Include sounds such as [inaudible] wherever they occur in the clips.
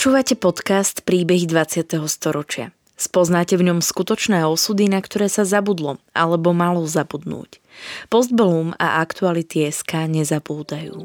Počúvate podcast Príbehy 20. storočia. Spoznáte v ňom skutočné osudy, na ktoré sa zabudlo alebo malo zabudnúť. Postbellum a aktuality SK nezabúdajú.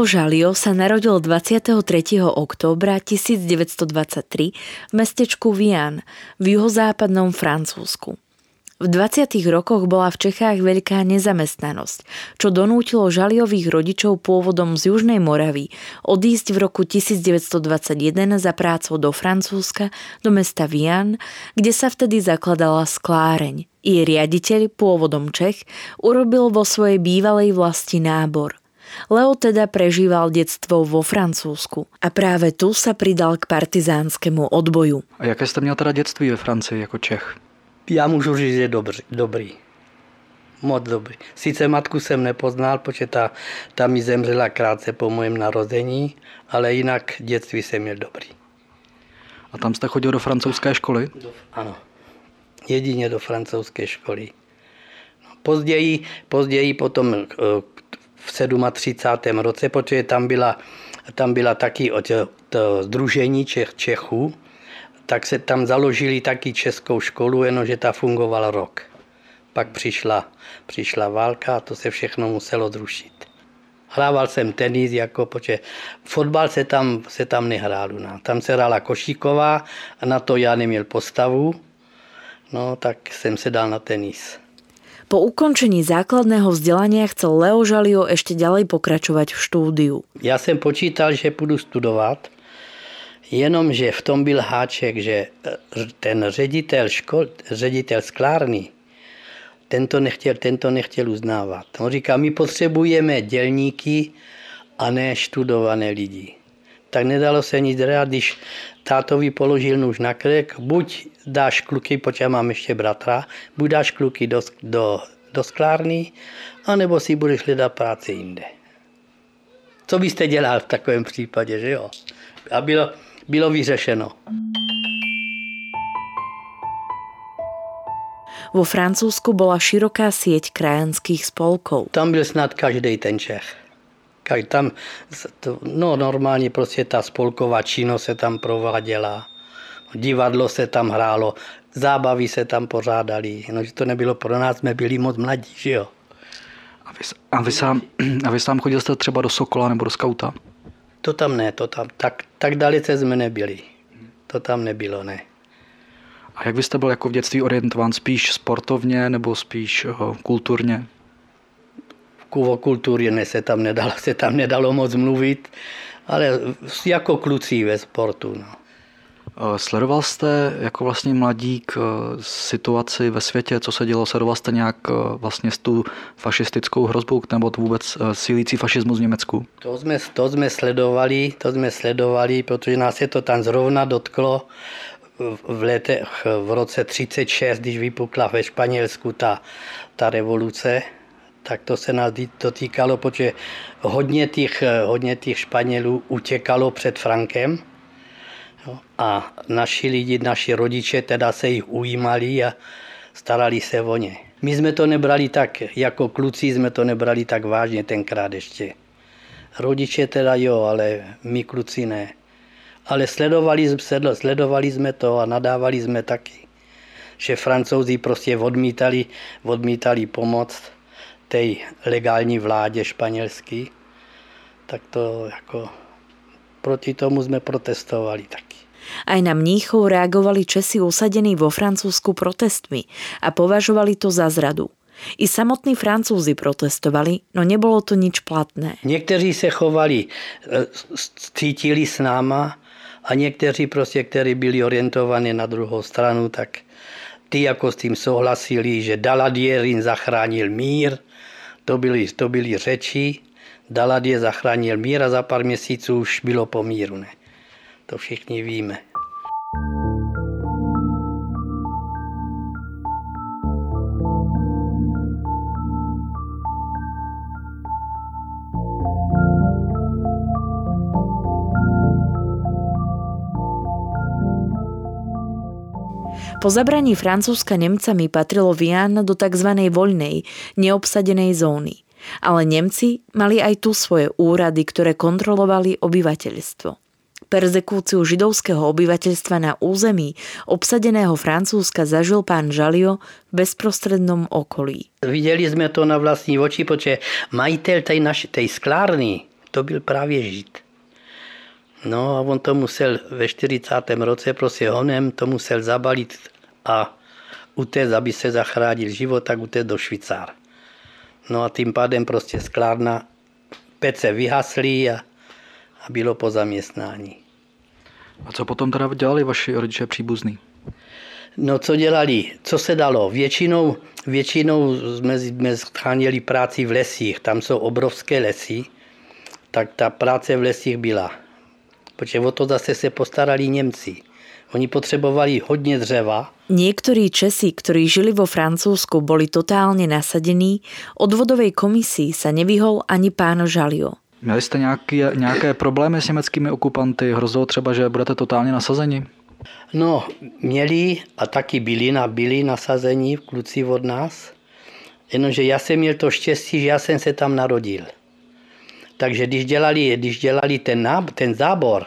Leo Žalio sa narodil 23. októbra 1923 v mestečku Vian v juhozápadnom Francúzsku. V 20. rokoch bola v Čechách veľká nezamestnanosť, čo donútilo žaliových rodičov pôvodom z Južnej Moravy odísť v roku 1921 za prácou do Francúzska, do mesta Vian, kde sa vtedy zakladala skláreň. Jej riaditeľ, pôvodom Čech, urobil vo svojej bývalej vlasti nábor. Leo teda prežíval detstvo vo Francúzsku a práve tu sa pridal k partizánskemu odboju. A jaké jste měl teda dětství ve Francii jako Čech? Já můžu říct, že dobrý. dobrý. Moc dobrý. Sice matku jsem nepoznal, protože ta, ta mi zemřela krátce po mém narození, ale jinak dětství jsem měl dobrý. A tam jste chodil do francouzské školy? Do, ano, jedině do francouzské školy. Později, později potom eh, v 37. roce, protože tam byla, tam byla taky to Združení Čech, Čechů, tak se tam založili taky českou školu, jenomže ta fungovala rok. Pak přišla, přišla válka a to se všechno muselo zrušit. Hrával jsem tenis, jako, protože fotbal se tam, se tam nehrál. No. Tam se hrála Košíková a na to já neměl postavu, no tak jsem se dal na tenis. Po ukončení základného vzdelania chcel Leo Žalio ešte ďalej pokračovať v štúdiu. Já jsem počítal, že půjdu studovat, jenomže v tom byl háček, že eh, ten ředitel, škol, ředitel sklárny, ten to nechtěl, ten to nechtěl uznávat. On říká, my potřebujeme dělníky a ne študované lidi. Tak nedalo se nic dělat, když tátovi položil nůž na krek, buď dáš kluky, protože já mám ještě bratra, buď dáš kluky do, do, do sklárny, anebo si budeš hledat práci jinde. Co byste dělal v takovém případě, že jo? A bylo, bylo vyřešeno. Vo Francúzsku bola široká sieť krajanských spolkov. Tam byl snad každý ten Čech. Tam, no normálně prostě ta spolková činnost se tam prováděla divadlo se tam hrálo, zábavy se tam pořádali, že to nebylo pro nás, jsme byli moc mladí, že jo. A vy, a vy, sám, a vy sám chodil jste třeba do Sokola nebo do Skauta? To tam ne, to tam, tak, tak dalece jsme nebyli. To tam nebylo, ne. A jak byste byl jako v dětství orientován? Spíš sportovně nebo spíš uh, kulturně? Ne, se tam nedalo, se tam nedalo moc mluvit, ale jako kluci ve sportu. No. Eh, sledoval jste jako vlastně mladík eh, situaci ve světě, co se dělo? Sledoval jste nějak eh, vlastně tu fašistickou hrozbu nebo vůbec sílící fašismus v Německu? To jsme, to jsme sledovali, to jsme sledovali, protože nás se to tam zrovna dotklo v letech, v roce 36, když vypukla ve Španělsku ta, ta revoluce, tak to se nás dotýkalo, protože hodně těch, hodně těch Španělů utěkalo před Frankem, a naši lidi, naši rodiče teda se jich ujímali a starali se o ně. My jsme to nebrali tak, jako kluci jsme to nebrali tak vážně tenkrát ještě. Rodiče teda jo, ale my kluci ne. Ale sledovali, sledovali jsme to a nadávali jsme taky, že francouzi prostě odmítali, odmítali pomoc té legální vládě španělský, tak to jako proti tomu jsme protestovali tak. Aj na mníchov reagovali Česi usadení vo Francúzsku protestmi a považovali to za zradu. I samotní francúzi protestovali, no nebolo to nič platné. Někteří se chovali, e, cítili s náma a někteří prostě, kteří byli orientovaní na druhou stranu, tak ty jako s tím souhlasili, že Daladierin zachránil mír, to byly, to byly řeči, Daladie zachránil mír a za pár měsíců už bylo po míru. Ne? To všichni víme. Po zabraní Francúzska Nemcami patrilo Vian do tzv. voľnej, neobsadenej zóny. Ale Nemci mali aj tu svoje úrady, ktoré kontrolovali obyvateľstvo. Perzekúciu židovského obyvateľstva na území obsadeného Francúzska zažil pán Žalio v bezprostrednom okolí. Viděli jsme to na vlastní oči, protože majitel tej, naš, tej sklárny, to byl právě Žid. No a on to musel ve 40. roce prostě honem to musel zabalit a utéct, aby se zachránil život, tak utéct do Švýcar. No a tím pádem prostě sklárna, pece vyhasly a, a bylo po zaměstnání. A co potom teda dělali vaši rodiče příbuzní? No co dělali? Co se dalo? Většinou, většinou jsme, jsme scháněli práci v lesích. Tam jsou obrovské lesy. Tak ta práce v lesích byla protože o to zase se postarali Němci. Oni potřebovali hodně dřeva. Niektorí Česi, ktorí žili vo Francúzsku, boli totálne nasadení. Odvodovej komisii sa nevyhol ani pán Žalio. Měli jste nějaké, nějaké problémy s německými okupanty? Hrozilo třeba, že budete totálně nasazeni? No, měli a taky byli, na, byli nasazení kluci od nás. Jenomže já jsem měl to štěstí, že já jsem se tam narodil. Takže když dělali, když dělali ten, náb, ten zábor,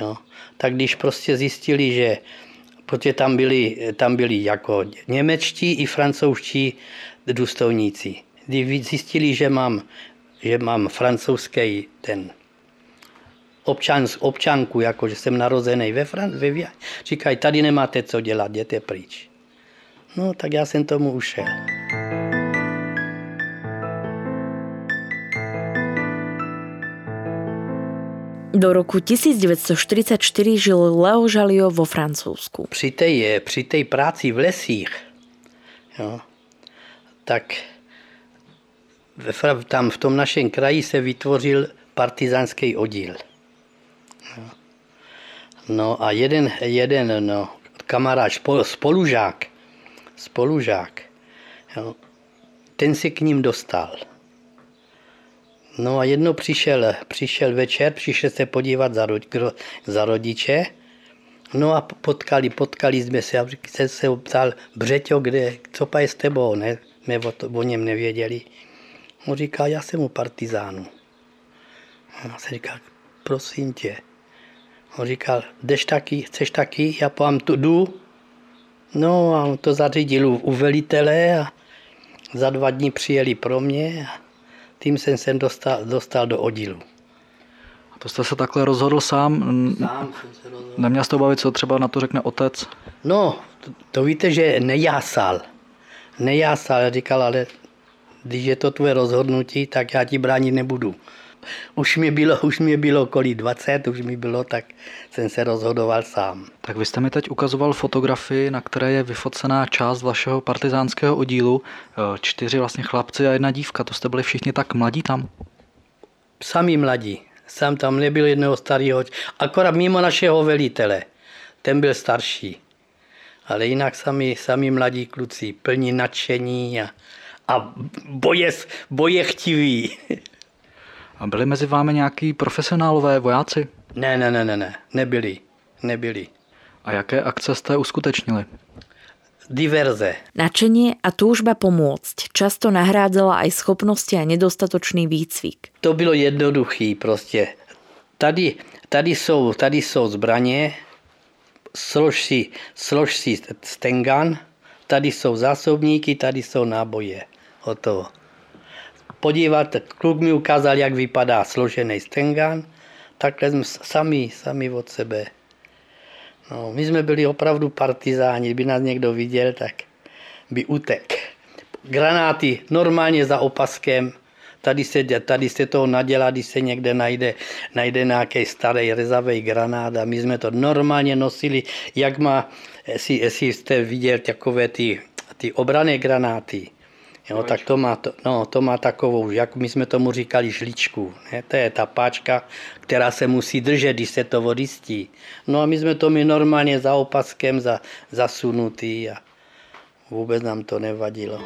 jo, tak když prostě zjistili, že protože tam byli, tam byli jako němečtí i francouzští důstojníci. Když zjistili, že mám, že mám francouzský ten občan, občanku, jako že jsem narozený ve Francii, říkají, tady nemáte co dělat, jděte pryč. No, tak já jsem tomu ušel. Do roku 1944 žil Leo Žalio vo Francúzsku. Při té, při práci v lesích, jo, tak tam v tom našem kraji se vytvořil partizánský oddíl. No a jeden, jeden no, kamarád, spolužák, spolužák, jo, ten se k ním dostal. No a jedno přišel, přišel večer, přišel se podívat za, rodi, za rodiče, no a potkali, potkali jsme se a jsem se ptal, Břeťo, kde, co pa je s tebou, ne? My o, to, o něm nevěděli. On říká, já jsem u partizánu. A já jsem říkal, prosím tě. On říkal, jdeš taky, chceš taky, já vám tu jdu. No a on to zařídil u, u velitele a za dva dny přijeli pro mě. A tím jsem se dostal, dostal do oddílu. A to jste se takhle rozhodl sám? Sám jsem se rozhodl. Neměl jste obavit, co třeba na to řekne otec? No, to, to víte, že nejásal. Nejásal, říkal, ale když je to tvoje rozhodnutí, tak já ti bránit nebudu. Už mi bylo, už mi bylo kolik 20, už mi bylo, tak jsem se rozhodoval sám. Tak vy jste mi teď ukazoval fotografii, na které je vyfocená část vašeho partizánského oddílu. E, čtyři vlastně chlapci a jedna dívka. To jste byli všichni tak mladí tam? Sami mladí. Sám tam nebyl jednoho starého, akorát mimo našeho velitele. Ten byl starší. Ale jinak sami, sami mladí kluci, plní nadšení a, a boje, boje chtiví. [laughs] A byli mezi vámi nějaký profesionálové vojáci? Ne, ne, ne, ne, ne, nebyli, nebyli. A jaké akce jste uskutečnili? Diverze. Načenie a túžba pomôcť často nahrádzala aj schopnosti a nedostatočný výcvik. To bylo jednoduchý prostě. Tady, tady, jsou, tady jsou zbraně, slož si, slož si stengan, tady jsou zásobníky, tady jsou náboje. Hotovo podívat, kluk mi ukázal, jak vypadá složený stengan, takhle jsme sami, sami od sebe. No, my jsme byli opravdu partizáni, kdyby nás někdo viděl, tak by utek. granáty normálně za opaskem, tady se, tady se to nadělá, když se někde najde, najde nějaký starý rezavý granát a my jsme to normálně nosili, jak má, jestli, jestli jste viděl takové ty, ty obrané granáty, Jo, tak to má, to, no, to má takovou, jak my jsme tomu říkali, žličku. Ne? To je ta páčka, která se musí držet, když se to vodistí. No a my jsme to my normálně za opaskem za, zasunutý a vůbec nám to nevadilo.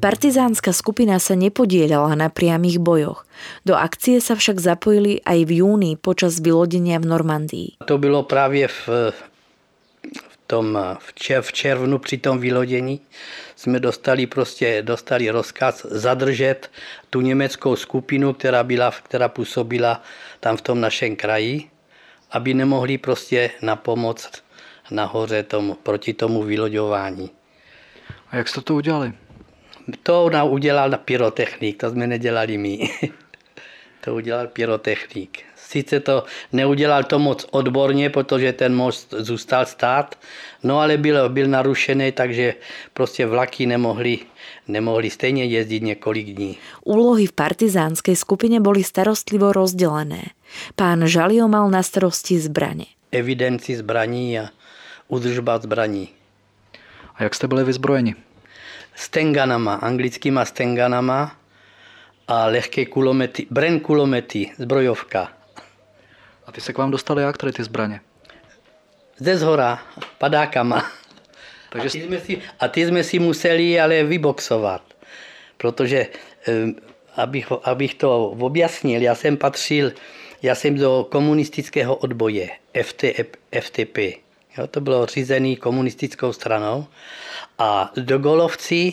Partizánska skupina sa nepodielala na priamých bojoch. Do akcie sa však zapojili aj v júni počas vylodenia v Normandii. To bylo právě v, v, tom, v, čer, v červnu při tom vylodění jsme dostali prostě dostali rozkaz zadržet tu německou skupinu, která, byla, která působila tam v tom našem kraji, aby nemohli prostě na pomoc nahoře tomu, proti tomu vyloďování. A jak jste to udělali? To nám udělal pyrotechnik, to jsme nedělali my. [laughs] to udělal pyrotechnik. Sice to neudělal to moc odborně, protože ten most zůstal stát, no ale byl, byl narušený, takže prostě vlaky nemohli, nemohli stejně jezdit několik dní. Úlohy v partizánskej skupine boli starostlivo rozdelené. Pán Žalio mal na starosti zbraně. Evidenci zbraní a udržba zbraní. A jak jste byli vyzbrojeni? Stenganama, anglickýma stenganama a lehké kulomety, bren kulomety, zbrojovka. A ty se k vám dostali jak tady ty zbraně? Ze zhora, padákama. Takže... A, ty jsme si, a ty jsme si museli ale vyboxovat, protože abych, abych to objasnil, já jsem patřil, já jsem do komunistického odboje FT, FTP. Jo, to bylo řízený komunistickou stranou a do Golovci,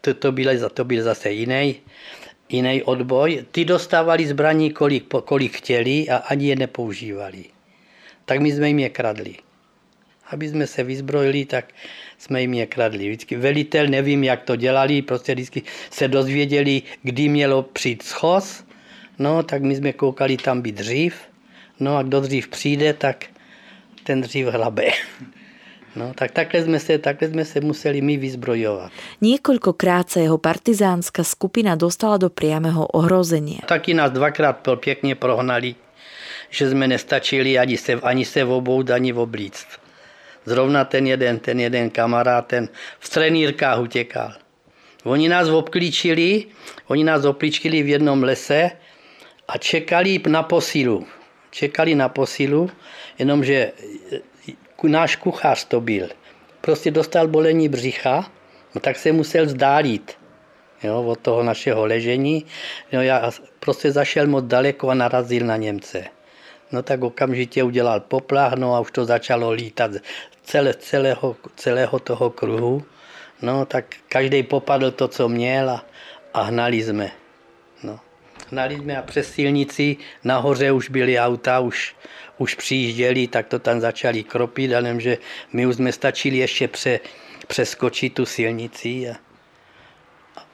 to, to, byl, to byl zase jiný, jiný odboj, ty dostávali zbraní, kolik, kolik chtěli a ani je nepoužívali. Tak my jsme jim je kradli. Aby jsme se vyzbrojili, tak jsme jim je kradli. Vždycky velitel, nevím, jak to dělali, prostě vždycky se dozvěděli, kdy mělo přijít schos, no tak my jsme koukali tam být dřív, no a kdo dřív přijde, tak ten dřív hrabe. No, tak takhle jsme, se, takhle jsme se museli my vyzbrojovat. Niekoľkokrát sa jeho partizánska skupina dostala do priamého ohrozenia. Taky nás dvakrát pěkně prohnali, že jsme nestačili ani se, ani se obout, ani oblíct. Zrovna ten jeden, ten jeden kamarád, ten v trenýrkách utěkal. Oni nás obklíčili, oni nás opličkili v jednom lese a čekali na posilu. Čekali na posilu, jenomže náš kuchař to byl. Prostě dostal bolení břicha, no tak se musel vzdálit jo, od toho našeho ležení. No, já prostě zašel moc daleko a narazil na Němce. No tak okamžitě udělal poplach, no a už to začalo lítat celé, celého, celého toho kruhu. No tak každý popadl to, co měl a, a hnali jsme. Hnali jsme a přes silnici nahoře už byly auta, už, už přijížděli, tak to tam začali kropit, ale že my už jsme stačili ještě pře, přeskočit tu silnici a,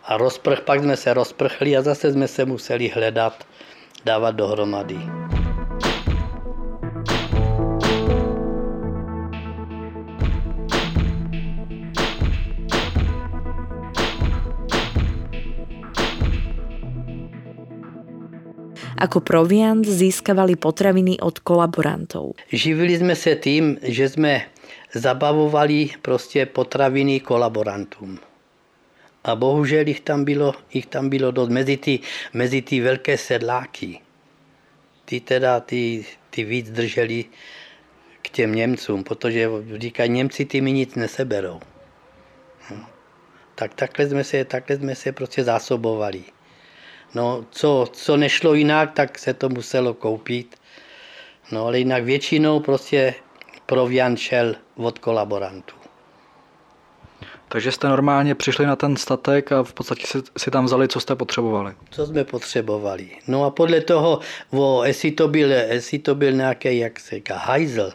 a rozprch, pak jsme se rozprchli a zase jsme se museli hledat, dávat dohromady. Ako proviant získavali potraviny od kolaborantov. Živili jsme se tím, že jsme zabavovali prostě potraviny kolaborantům. A bohužel jich tam bylo, jich tam bylo dost mezi ty, mezi ty velké sedláky. Ty teda ty, ty víc drželi k těm Němcům, protože říkají, Němci ty mi nic neseberou. Tak takhle jsme se, takhle jsme se prostě zásobovali. No, co, co nešlo jinak, tak se to muselo koupit. No, ale jinak většinou prostě proviant šel od kolaborantů. Takže jste normálně přišli na ten statek a v podstatě si, si tam vzali, co jste potřebovali. Co jsme potřebovali. No a podle toho, o, jestli, to byl, jestli to byl nějaký, jak se říká, hajzl,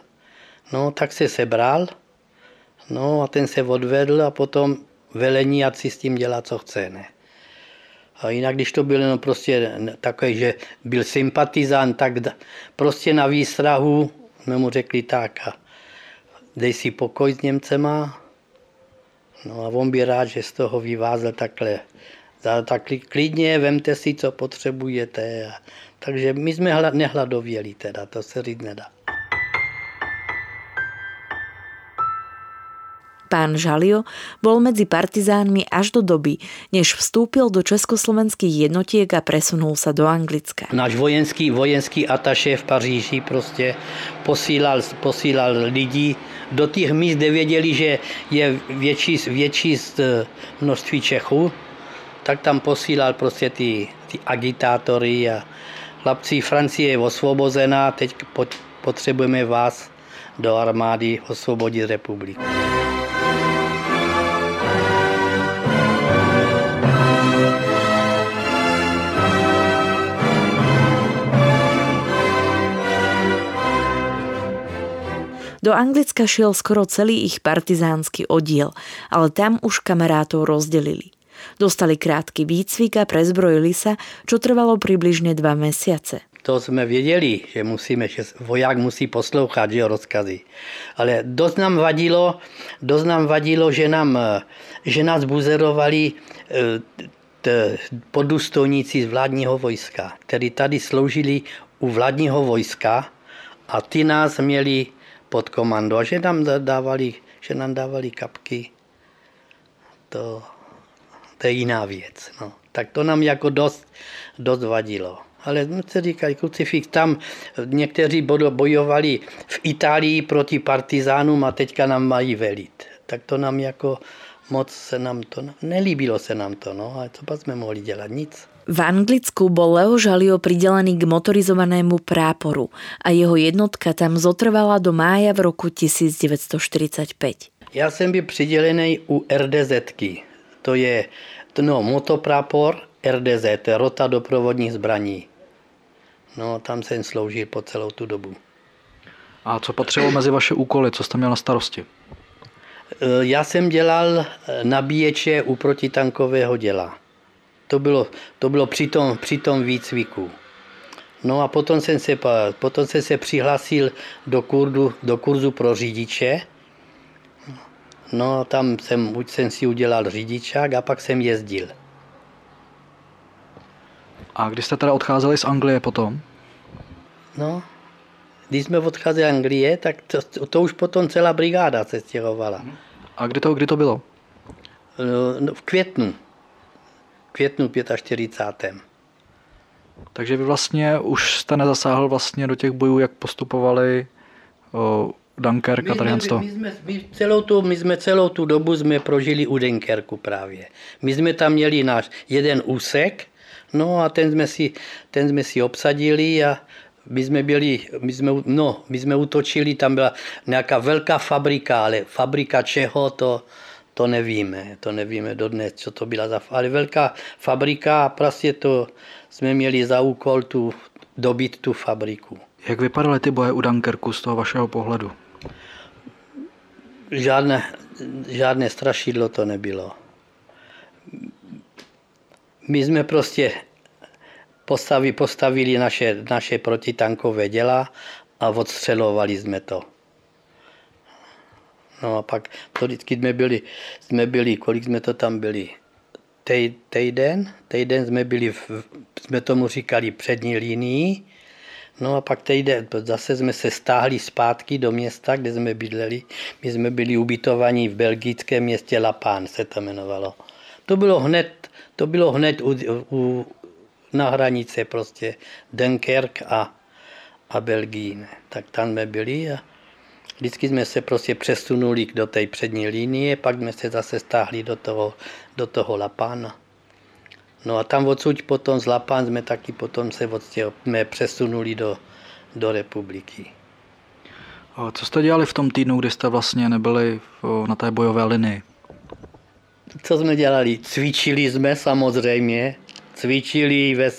no tak se sebral, no a ten se odvedl a potom velení, ať si s tím dělá, co chce. Ne? A jinak, když to byl no prostě takový, že byl sympatizant, tak prostě na výstrahu jsme mu řekli tak a dej si pokoj s Němcema. No a on by rád, že z toho vyvázl takhle. Tak klidně, vemte si, co potřebujete. Takže my jsme nehladověli teda, to se říct nedá. Pán Žalio bol medzi partizánmi až do doby, než vstúpil do československých jednotiek a presunul sa do Anglicka. Náš vojenský, vojenský ataše v Paříži prostě posílal, posílal lidi do těch míst, kde věděli, že je větší, větší množství Čechů, tak tam posílal prostě ty, ty agitátory a chlapci, Francie je osvobozená, teď potřebujeme vás do armády osvobodit republiku. Do Anglicka šiel skoro celý ich partizánsky oddiel, ale tam už kamarátov rozdelili. Dostali krátky výcvik a prezbrojili sa, čo trvalo približne dva mesiace. To jsme věděli, že musíme, že voják musí poslouchat že rozkazy. Ale dost nám vadilo, dost nám vadilo že, nám, že nás buzerovali e, podůstojníci z vládního vojska, kteří tady sloužili u vládního vojska a ty nás měli pod komando a že nám dávali, že nám dávali kapky, to, to je jiná věc. No. Tak to nám jako dost, dost vadilo. Ale se říkají, krucifix, tam někteří bojovali v Itálii proti partizánům a teďka nám mají velit. Tak to nám jako moc se nám to, nelíbilo se nám to, no, ale co pak jsme mohli dělat? Nic. V Anglicku bol Leo Žalio pridelený k motorizovanému práporu a jeho jednotka tam zotrvala do mája v roku 1945. Já jsem byl přidělený u RDZ. To je no, motoprápor RDZ, rota doprovodních zbraní. No, tam jsem sloužil po celou tu dobu. A co patřilo mezi vaše úkoly? Co jste měl na starosti? E, já jsem dělal nabíječe u protitankového děla. To bylo, to bylo při, tom, při tom výcviku. No a potom jsem se, potom jsem se přihlásil do, kurdu, do kurzu pro řidiče. No a tam jsem, už jsem si udělal řidičák a pak jsem jezdil. A když jste teda odcházeli z Anglie potom? No, když jsme odcházeli z Anglie, tak to, to už potom celá brigáda se stěhovala. A kdy to, kdy to bylo? No, no v květnu květnu 45. Takže vy vlastně už jste nezasáhl vlastně do těch bojů, jak postupovali o, a tady my, my, jsme, my, celou tu, my jsme celou tu dobu jsme prožili u Dunkerku právě. My jsme tam měli náš jeden úsek, no a ten jsme si, ten jsme si obsadili a my jsme byli, my jsme, no, my jsme utočili, tam byla nějaká velká fabrika, ale fabrika čeho, to, to nevíme, to nevíme dodnes, co to byla za, ale velká fabrika a prostě to jsme měli za úkol tu, dobít tu fabriku. Jak vypadaly ty boje u Dunkerku z toho vašeho pohledu? Žádné, žádné strašidlo to nebylo. My jsme prostě postavi, postavili naše, naše protitankové děla a odstřelovali jsme to. No a pak to vždycky jsme byli, jsme byli, kolik jsme to tam byli? Tej, týden, týden jsme byli, v, jsme tomu říkali přední linii, No a pak týden, zase jsme se stáhli zpátky do města, kde jsme bydleli. My jsme byli ubytovaní v belgickém městě Lapán, se to jmenovalo. To bylo hned, to bylo hned u, u, na hranice prostě Dunkerque a, a Belgii. Ne. Tak tam jsme byli a Vždycky jsme se prostě přesunuli do té přední linie, pak jsme se zase stáhli do toho, do toho Lapána. No a tam odsud potom z Lapán jsme taky potom se odstěho, jsme přesunuli do, do republiky. A co jste dělali v tom týdnu, kdy jste vlastně nebyli na té bojové linii? Co jsme dělali? Cvičili jsme samozřejmě, cvičili, ve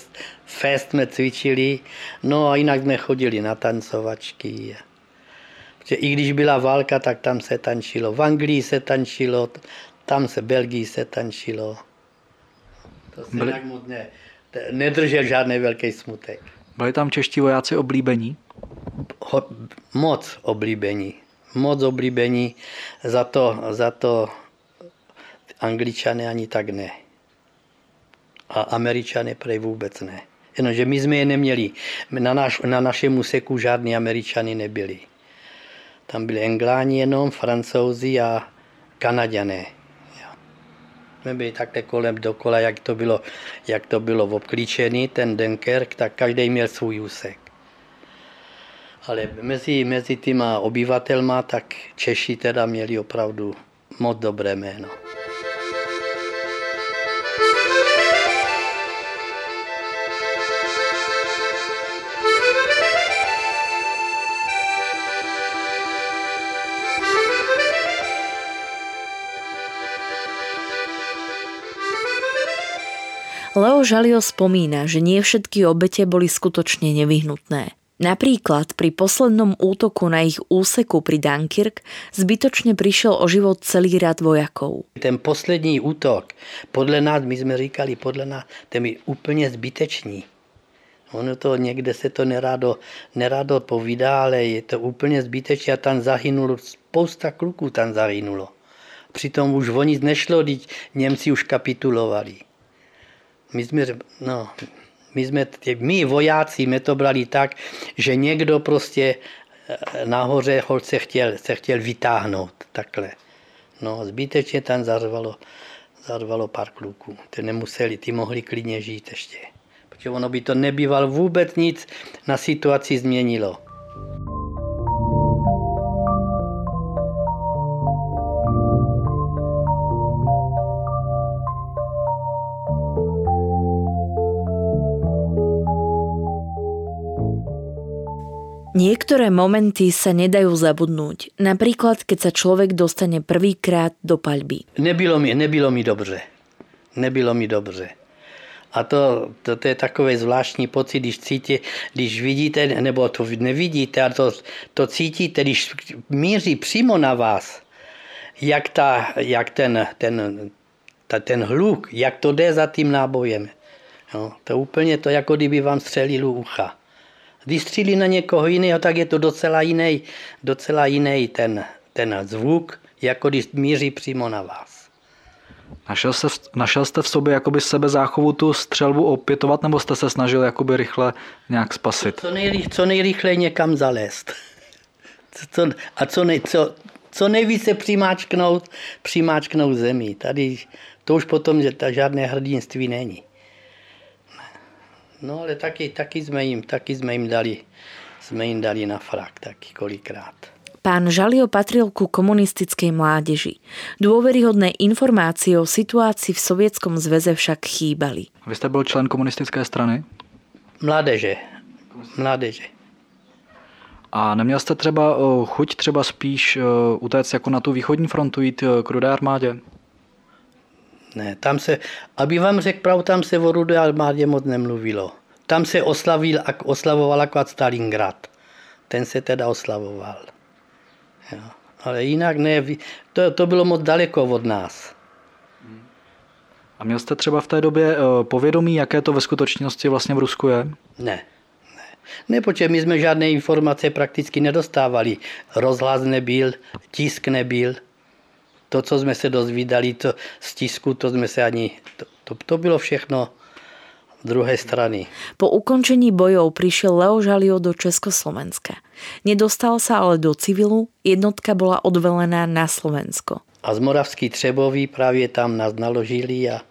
fest jsme cvičili, no a jinak jsme chodili na tancovačky. Protože i když byla válka, tak tam se tančilo. V Anglii se tančilo, tam se Belgii se tančilo. To se Byli... moc ne, nedržel žádný velký smutek. Byli tam čeští vojáci oblíbení? Ho, moc oblíbení. Moc oblíbení. Za to, za to angličany ani tak ne. A američany prej vůbec ne. Jenomže my jsme je neměli. Na, naš, na našem úseku žádní američany nebyli. Tam byli engláni jenom, francouzi a kanaděné. Jsme byli takhle kolem dokola, jak to bylo, jak to bylo obklíčený, ten Dunkerque, tak každý měl svůj úsek. Ale mezi, mezi těma obyvatelma, tak Češi teda měli opravdu moc dobré jméno. Leo Žalio spomína, že nie všetky obete boli skutočne nevyhnutné. Napríklad pri poslednom útoku na ich úseku pri Dunkirk zbytočne prišiel o život celý rad vojakov. Ten poslední útok, podle nás, my jsme říkali, podle nás, ten je úplně zbytečný. Ono to někde se to nerádo, nerádo povídá, ale je to úplně zbytečné a tam zahynulo, spousta kluků tam zahynulo. Přitom už o nic nešlo, když Němci už kapitulovali. My jsme, no, my, jsme, my vojáci jsme to brali tak, že někdo prostě eh, nahoře se chtěl, se chtěl vytáhnout takhle. No, zbytečně tam zarvalo, zarvalo pár kluků. Ty nemuseli, ty mohli klidně žít ještě. Protože ono by to nebýval vůbec nic na situaci změnilo. Niektoré momenty sa nedajú zabudnúť. Napríklad, keď sa človek dostane prvýkrát do paľby. Nebylo mi, nebylo mi dobře. Nebylo mi dobře. A to, to, to je takový zvláštní pocit, když cítí, když vidíte, nebo to nevidíte, a to, to cítíte, když míří přímo na vás, jak, ta, jak ten, ten, ta, ten hluk, jak to jde za tím nábojem. No, to úplně to, jako kdyby vám střelil ucha. Když střílí na někoho jiného, tak je to docela jiný, docela jiný ten, ten zvuk, jako když míří přímo na vás. Našel jste, našel jste v sobě jakoby sebe záchovu tu střelbu opětovat, nebo jste se snažil jakoby rychle nějak spasit? Co, nejrychle, co nejrychleji někam zalézt. [laughs] Co, a co, nej, co, co nejvíce přimáčknout, přimáčknout zemí. Tady to už potom že ta žádné hrdinství není. No ale taky, taky, jsme jim, taky jsme jim dali, jsme jim dali na frak taky kolikrát. Pán Žalio patril ku komunistickej mládeži. Dôveryhodné informácie o situácii v Sovietskom zväze však chýbali. Vy jste byl člen komunistické strany? Mládeže. Mládeže. A neměl jste třeba chuť třeba spíš utéct jako na tu východní frontu jít k rudé armádě? Ne, tam se, aby vám řekl pravdu, tam se o rudé armádě moc nemluvilo. Tam se oslavil, oslavoval akorát Stalingrad. Ten se teda oslavoval. Jo. Ale jinak ne, to, to bylo moc daleko od nás. A měl jste třeba v té době eh, povědomí, jaké to ve skutečnosti vlastně v Rusku je? Ne. Ne, ne protože my jsme žádné informace prakticky nedostávali. Rozhlas nebyl, tisk nebyl to, co jsme se dozvídali to z tisku, to jsme se ani, to, to, to bylo všechno druhé strany. Po ukončení bojov prišiel Leo Žalio do Československa. Nedostal sa ale do civilu, jednotka bola odvelená na Slovensko. A z Moravský Třebový právě tam nás naložili a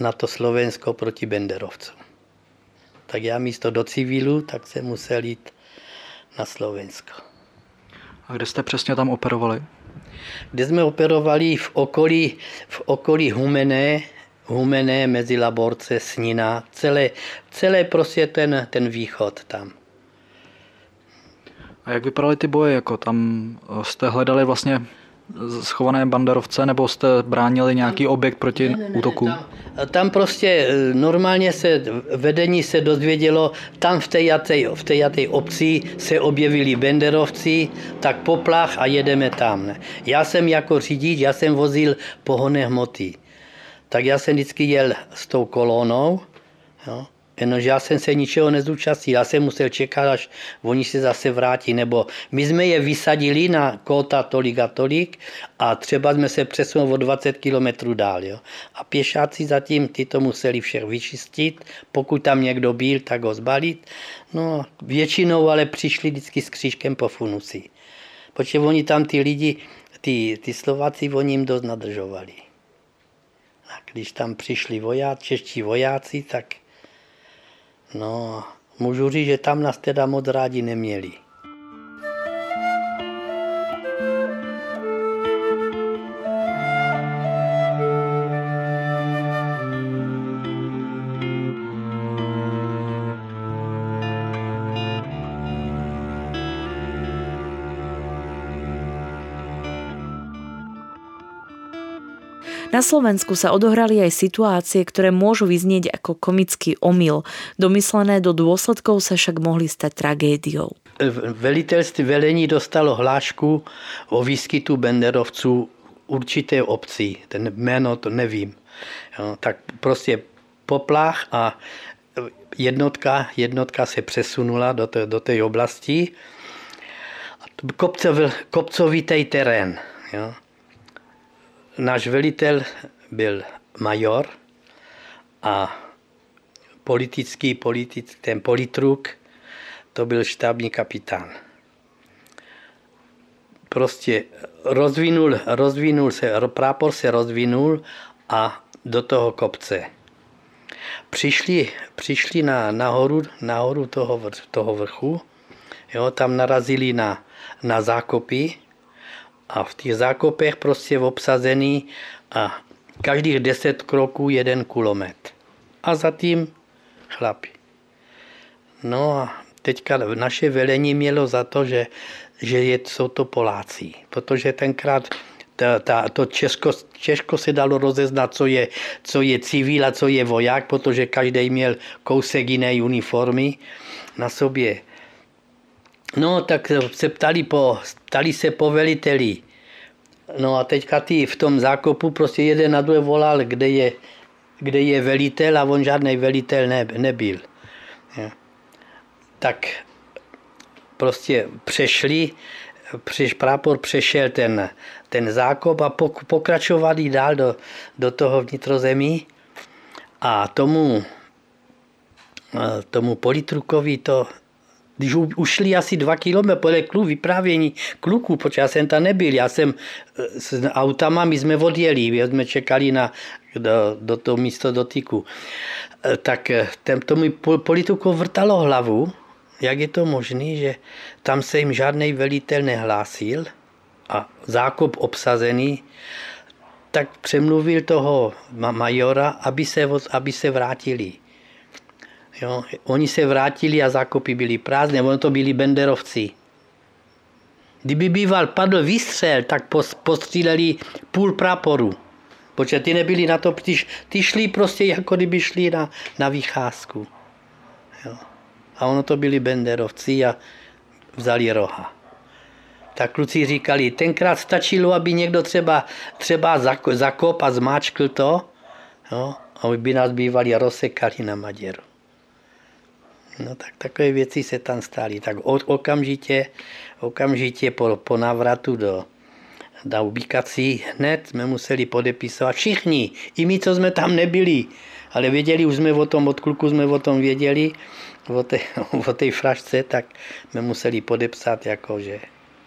na to Slovensko proti Benderovcům. Tak já místo do civilu, tak jsem musel jít na Slovensko. A kde jste přesně tam operovali? Kde jsme operovali v okolí, v okolí Humené, Humené, mezi Laborce, Snina, celé, celé prostě ten, ten východ tam. A jak vypadaly ty boje? Jako tam eh, jste hledali vlastně schované banderovce, nebo jste bránili nějaký objekt proti ne, ne, ne, útoku? Tam, tam prostě eh, normálně se vedení se dozvědělo, tam v té jaté, v té jaté obci se objevili banderovci, tak poplach a jedeme tam. Ne. Já jsem jako řidič, já jsem vozil pohonné hmoty. Tak já jsem vždycky jel s tou kolónou, jo, Jenomže já jsem se ničeho nezúčastnil, já jsem musel čekat, až oni se zase vrátí, nebo my jsme je vysadili na kóta tolik a tolik a třeba jsme se přesunuli o 20 km dál. Jo. A pěšáci zatím ty to museli všech vyčistit, pokud tam někdo byl, tak ho zbalit. No, většinou ale přišli vždycky s křížkem po funusi. Protože oni tam ty lidi, ty, ty Slováci, oni jim dost nadržovali. A když tam přišli vojáci, čeští vojáci, tak No, můžu říct, že tam nás teda moc rádi neměli. Na Slovensku sa odohrali aj situácie, ktoré môžu vyznieť ako komický omyl. Domyslené do dôsledkov sa však mohli stať tragédiou. Velitelství velení dostalo hlášku o výskytu benderovců určité obci. Ten jméno to nevím. Jo, tak prostě poplach a jednotka, jednotka se přesunula do, té, do té oblasti. Kopcov, kopcovitý terén. Jo náš velitel byl major a politický, politický ten politruk, to byl štábní kapitán. Prostě rozvinul, rozvinul se, prápor se rozvinul a do toho kopce. Přišli, přišli na, nahoru, nahoru toho, toho vrchu, jo, tam narazili na, na zákopy, a v těch zákopech prostě obsazený a každých deset kroků jeden kulomet. A za tím chlapi. No a teďka naše velení mělo za to, že, že je, jsou to Poláci, protože tenkrát ta, ta, to Česko, Česko se dalo rozeznat, co je, co je civil a co je voják, protože každý měl kousek jiné uniformy na sobě. No, tak se ptali, po, ptali se po veliteli. No a teďka ty v tom zákopu prostě jeden na druhé volal, kde je, kde je velitel a on žádný velitel ne, nebyl. Ja. Tak prostě přešli, přiš, prápor přešel ten, ten zákop a pok, pokračovali dál do, do toho vnitrozemí a tomu, tomu politrukovi to když ušli asi dva kilometry podle kluk, vyprávění kluků, protože já jsem tam nebyl, já jsem eh, s autama, my jsme odjeli, my jsme čekali na, do, do toho místo dotyku. Eh, tak eh, ten, tomu politiku vrtalo hlavu, jak je to možné, že tam se jim žádný velitel nehlásil a zákop obsazený, tak přemluvil toho majora, aby se, aby se vrátili. Jo. Oni se vrátili a zákopy byly prázdné, ono to byli benderovci. Kdyby býval padl výstřel, tak postříleli půl praporu. Protože ty nebyli na to, ty, ty šli prostě jako kdyby šli na, na vycházku. Jo. A ono to byli benderovci a vzali roha. Tak kluci říkali, tenkrát stačilo, aby někdo třeba, třeba zakop a zmáčkl to, jo, a by nás bývali rozsekali na Maděru. No tak takové věci se tam staly. Tak okamžitě, okamžitě po, po návratu do, do ubikací hned jsme museli podepisovat všichni, i my, co jsme tam nebyli. Ale věděli, už jsme o tom, od kluku jsme o tom věděli, o té, [laughs] o té frašce, tak jsme museli podepsat, jako že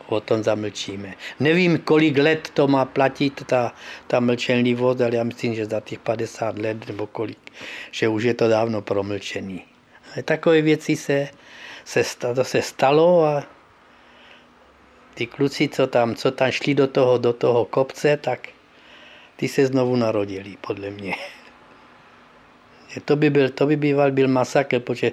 o tom zamlčíme. Nevím, kolik let to má platit, ta, ta mlčenlivost, ale já myslím, že za těch 50 let nebo kolik, že už je to dávno promlčený. Takové věci se, se, to se stalo a ty kluci, co tam, co tam šli do toho, do toho kopce, tak ty se znovu narodili, podle mě. To by, byl, to by býval byl masakr, protože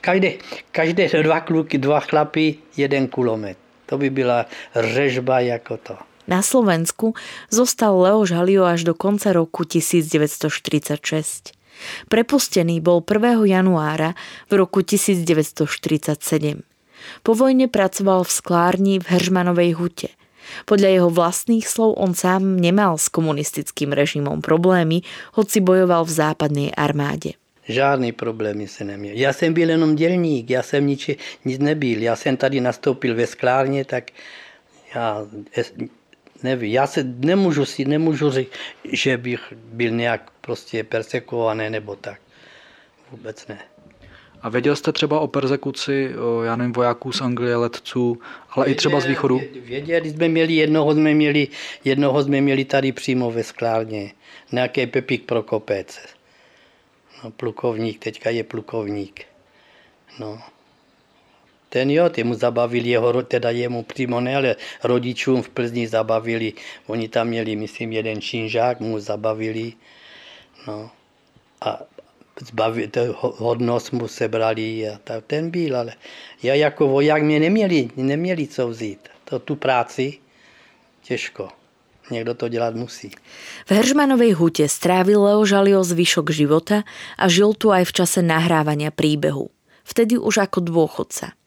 každé, každé dva kluky, dva chlapy, jeden kulomet. To by byla řežba jako to. Na Slovensku zostal Leoš Halio až do konca roku 1946. Prepustený bol 1. januára v roku 1947. Po vojne pracoval v sklárni v Heržmanovej hute. Podľa jeho vlastných slov on sám nemal s komunistickým režimom problémy, hoci bojoval v západnej armáde. Žádný problémy se neměl. Já jsem byl jenom dělník, já jsem nič, nic nebyl. Já jsem tady nastoupil ve sklárně, tak já nevím, já se nemůžu si, nemůžu říct, že bych byl nějak prostě persekovaný nebo tak. Vůbec ne. A věděl jste třeba o persekuci, o, já nevím, vojáků z Anglie, letců, ale věděl, i třeba z východu? Věděli jsme měli, jednoho jsme měli, jednoho jsme měli tady přímo ve sklárně. Nějaký Pepík Prokopec. No, plukovník, teďka je plukovník. No. Ten jo, ty mu zabavili jeho, teda jemu přímo ne, ale rodičům v Plzni zabavili. Oni tam měli, myslím, jeden činžák, mu zabavili. No. A zbavili, hodnost mu sebrali a ta, ten byl, ale já jako voják mě neměli, neměli co vzít. To, tu práci těžko. Někdo to dělat musí. V Heržmanovej hute strávil Leo Žalio zvyšok života a žil tu aj v čase nahrávania príbehu. Vtedy už ako dôchodca.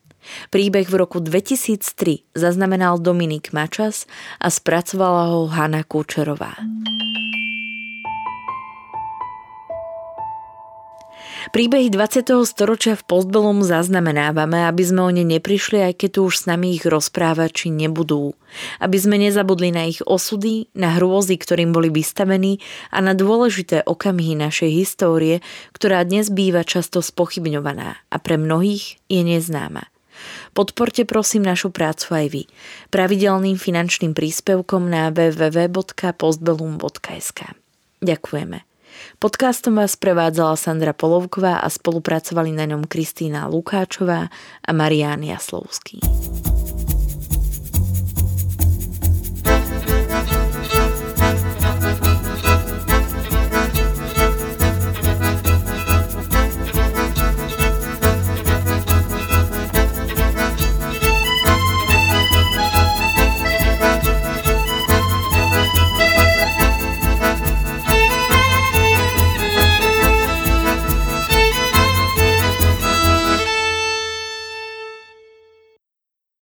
Príbeh v roku 2003 zaznamenal Dominik Mačas a spracovala ho Hanna Kučerová. Príbehy 20. storočia v Postbelom zaznamenávame, aby sme o ne neprišli, aj keď tu už s nami ich rozprávači nebudú. Aby sme nezabudli na ich osudy, na hrôzy, ktorým boli vystavení a na dôležité okamihy našej histórie, ktorá dnes býva často spochybňovaná a pre mnohých je neznáma. Podporte prosím našu prácu aj vy. Pravidelným finančným príspevkom na www.postbellum.sk. Ďakujeme. Podcastom vás prevádzala Sandra Polovková a spolupracovali na ňom Kristýna Lukáčová a Marián Jaslovský.